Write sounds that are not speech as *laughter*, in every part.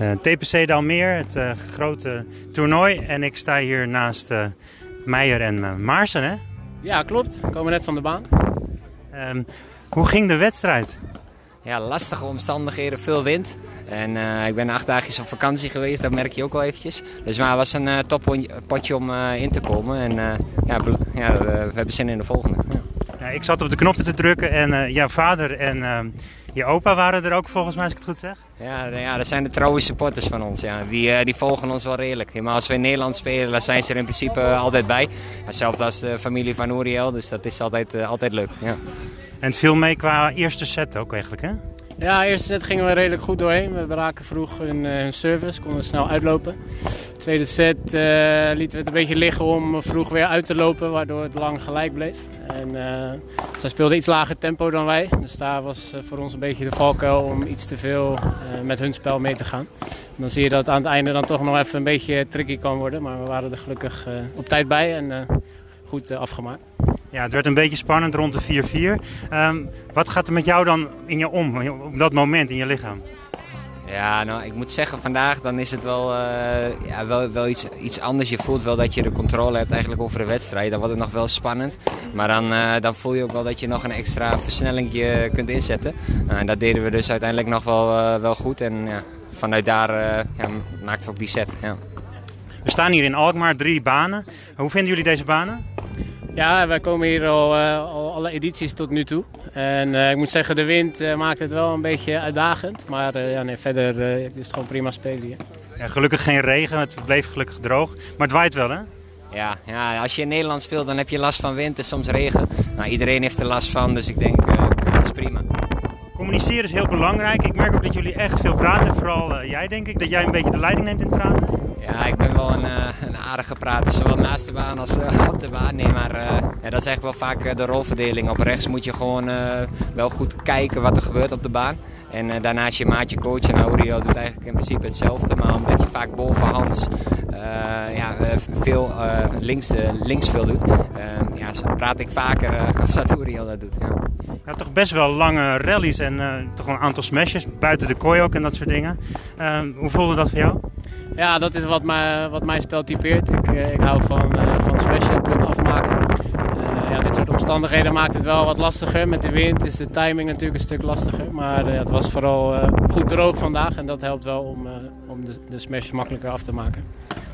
Uh, TPC Dalmeer, het uh, grote toernooi. En ik sta hier naast uh, Meijer en Maarsen, hè? Ja, klopt. We komen net van de baan. Um, hoe ging de wedstrijd? Ja, lastige omstandigheden, veel wind. En ik ben acht dagjes op vakantie geweest, dat merk je ook wel eventjes. Dus maar het was een toppotje om in te komen. En ja, ja we hebben zin in de volgende. Ja. Ja, ik zat op de knoppen te drukken en jouw vader en ehm, je opa waren er ook volgens mij, als ik het goed zeg? Ja, ja dat zijn de trouwe supporters van ons. Ja. Die, uh, die volgen ons wel redelijk. Maar als we in Nederland spelen, dan zijn ze er in principe altijd bij. Hetzelfde als de familie van Uriel, dus dat is altijd, uh, altijd leuk. Ja. En het viel mee qua eerste set ook eigenlijk, hè? Ja, eerste set gingen we redelijk goed doorheen. We braken vroeg hun, hun service, konden snel uitlopen. Tweede set uh, lieten we het een beetje liggen om vroeg weer uit te lopen, waardoor het lang gelijk bleef. En uh, zij speelden iets lager tempo dan wij. Dus daar was voor ons een beetje de valkuil om iets te veel met hun spel mee te gaan. Dan zie je dat aan het einde dan toch nog even een beetje tricky kan worden. Maar we waren er gelukkig op tijd bij en goed afgemaakt. Ja, het werd een beetje spannend rond de 4-4. Um, wat gaat er met jou dan in je om, op dat moment in je lichaam? Ja, nou, ik moet zeggen, vandaag dan is het wel, uh, ja, wel, wel iets, iets anders. Je voelt wel dat je de controle hebt eigenlijk over de wedstrijd. Dan wordt het nog wel spannend. Maar dan, uh, dan voel je ook wel dat je nog een extra versnelling kunt inzetten. Uh, en dat deden we dus uiteindelijk nog wel, wel goed. En ja, vanuit daar ja, maakten we ook die set. Ja. We staan hier in Alkmaar, drie banen. Hoe vinden jullie deze banen? Ja, wij komen hier al, al alle edities tot nu toe. En uh, ik moet zeggen, de wind uh, maakt het wel een beetje uitdagend. Maar uh, ja, nee, verder is het gewoon prima spelen hier. Ja, gelukkig geen regen, het bleef gelukkig droog. Maar het waait wel, hè? Ja, ja, als je in Nederland speelt, dan heb je last van wind en soms regen. Nou, iedereen heeft er last van, dus ik denk, het is prima. Communiceren is heel belangrijk. Ik merk ook dat jullie echt veel praten. Vooral jij, denk ik, dat jij een beetje de leiding neemt in het praten. Ja, ik aardige prater, zowel naast de baan als *laughs* op de baan. Nee, maar uh, ja, dat is eigenlijk wel vaak de rolverdeling. Op rechts moet je gewoon uh, wel goed kijken wat er gebeurt op de baan. En daarnaast je maatje coachen. Nou, Uriel doet eigenlijk in principe hetzelfde. Maar omdat je vaak bovenhands ja, veel links, links veel doet, ja, praat ik vaker als dat Uriel dat doet. Ja. Ja, toch best wel lange rallies en toch een aantal smashes. Buiten de kooi ook en dat soort dingen. hoe voelde dat voor jou? Ja, dat is wat, wat mijn spel typeert. Ik, ik hou van, uh, van smashen, punt afmaken. Uh, ja, dit soort omstandigheden maakt het wel wat lastiger. Met de wind is de timing natuurlijk een stuk lastiger. Maar het was vooral goed droog vandaag en dat helpt wel om, om de, de smash makkelijker af te maken.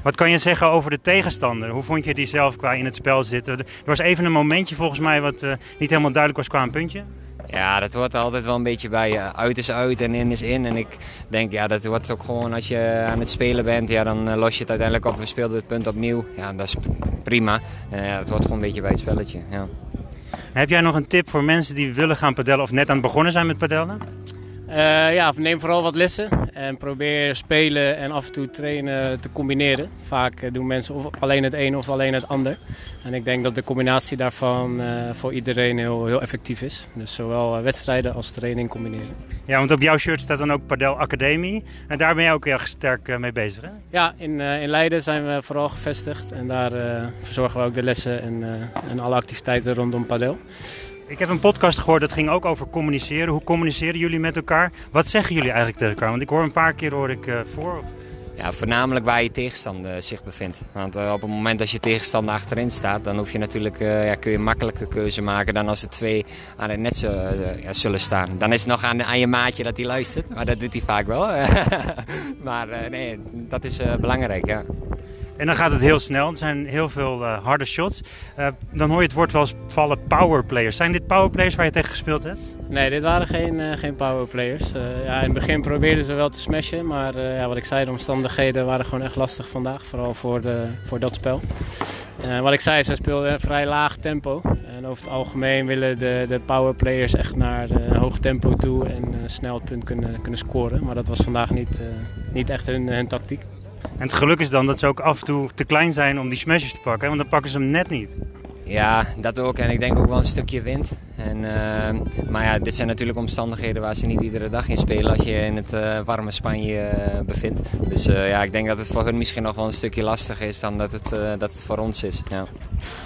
Wat kan je zeggen over de tegenstander? Hoe vond je die zelf qua in het spel zitten? Er was even een momentje volgens mij wat niet helemaal duidelijk was qua een puntje. Ja, dat hoort altijd wel een beetje bij. Uit is uit en in is in. En ik denk, ja, dat wordt ook gewoon als je aan het spelen bent, ja, dan los je het uiteindelijk op. We speelden het punt opnieuw. Ja, dat is prima. En ja, het hoort gewoon een beetje bij het spelletje. Ja. Heb jij nog een tip voor mensen die willen gaan padellen of net aan het begonnen zijn met padellen? Uh, ja, neem vooral wat lessen en probeer spelen en af en toe trainen te combineren. Vaak doen mensen of alleen het een of alleen het ander. En ik denk dat de combinatie daarvan uh, voor iedereen heel, heel effectief is. Dus zowel wedstrijden als training combineren. Ja, want op jouw shirt staat dan ook Padel Academie. En daar ben je ook heel sterk mee bezig, hè? Ja, in, uh, in Leiden zijn we vooral gevestigd. En daar verzorgen we ook de lessen en, en alle activiteiten rondom padel. Ik heb een podcast gehoord dat ging ook over communiceren. Hoe communiceren jullie met elkaar? Wat zeggen jullie eigenlijk tegen elkaar? Want ik hoor een paar keer hoor ik uh, voor. Ja, voornamelijk waar je tegenstander zich bevindt. Want uh, op het moment dat je tegenstander achterin staat, dan hoef je natuurlijk, uh, ja, kun je een makkelijke keuze maken dan als er twee aan het net ja, zullen staan. Dan is het nog aan, aan je maatje dat hij luistert, maar dat doet hij vaak wel. *laughs* maar nee, dat is belangrijk, ja. En dan gaat het heel snel. Er zijn heel veel uh, harde shots. Uh, dan hoor je het woord wel eens vallen powerplayers. Zijn dit powerplayers waar je tegen gespeeld hebt? Nee, dit waren geen, uh, geen powerplayers. ja, in het begin probeerden ze wel te smashen. Maar ja, wat ik zei, de omstandigheden waren gewoon echt lastig vandaag. Vooral voor, de, voor dat spel. wat ik zei, ze speelden vrij laag tempo. En over het algemeen willen de, de powerplayers echt naar een hoog tempo toe. En snel het punt kunnen, kunnen scoren. Maar dat was vandaag niet, niet echt hun, hun tactiek. En het geluk is dan dat ze ook af en toe te klein zijn om die smashes te pakken, want dan pakken ze hem net niet. Ja, dat ook. En ik denk ook wel een stukje wind. En, uh, maar ja, dit zijn natuurlijk omstandigheden waar ze niet iedere dag in spelen als je in het uh, warme Spanje uh, bevindt. Dus ja, ik denk dat het voor hun misschien nog wel een stukje lastiger is dan dat het, dat het voor ons is. Ja.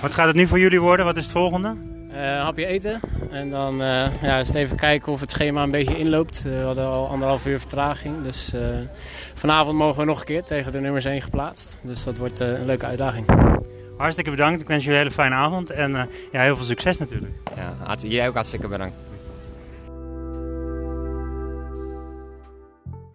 Wat gaat het nu voor jullie worden? Wat is het volgende? Een hapje eten. En dan ja, eens even kijken of het schema een beetje inloopt. we hadden al anderhalf uur vertraging. Dus vanavond mogen we nog een keer tegen de nummers 1 geplaatst. Dus dat wordt een leuke uitdaging. Hartstikke bedankt. Ik wens jullie een hele fijne avond en ja, heel veel succes natuurlijk. Ja, jij ook hartstikke bedankt.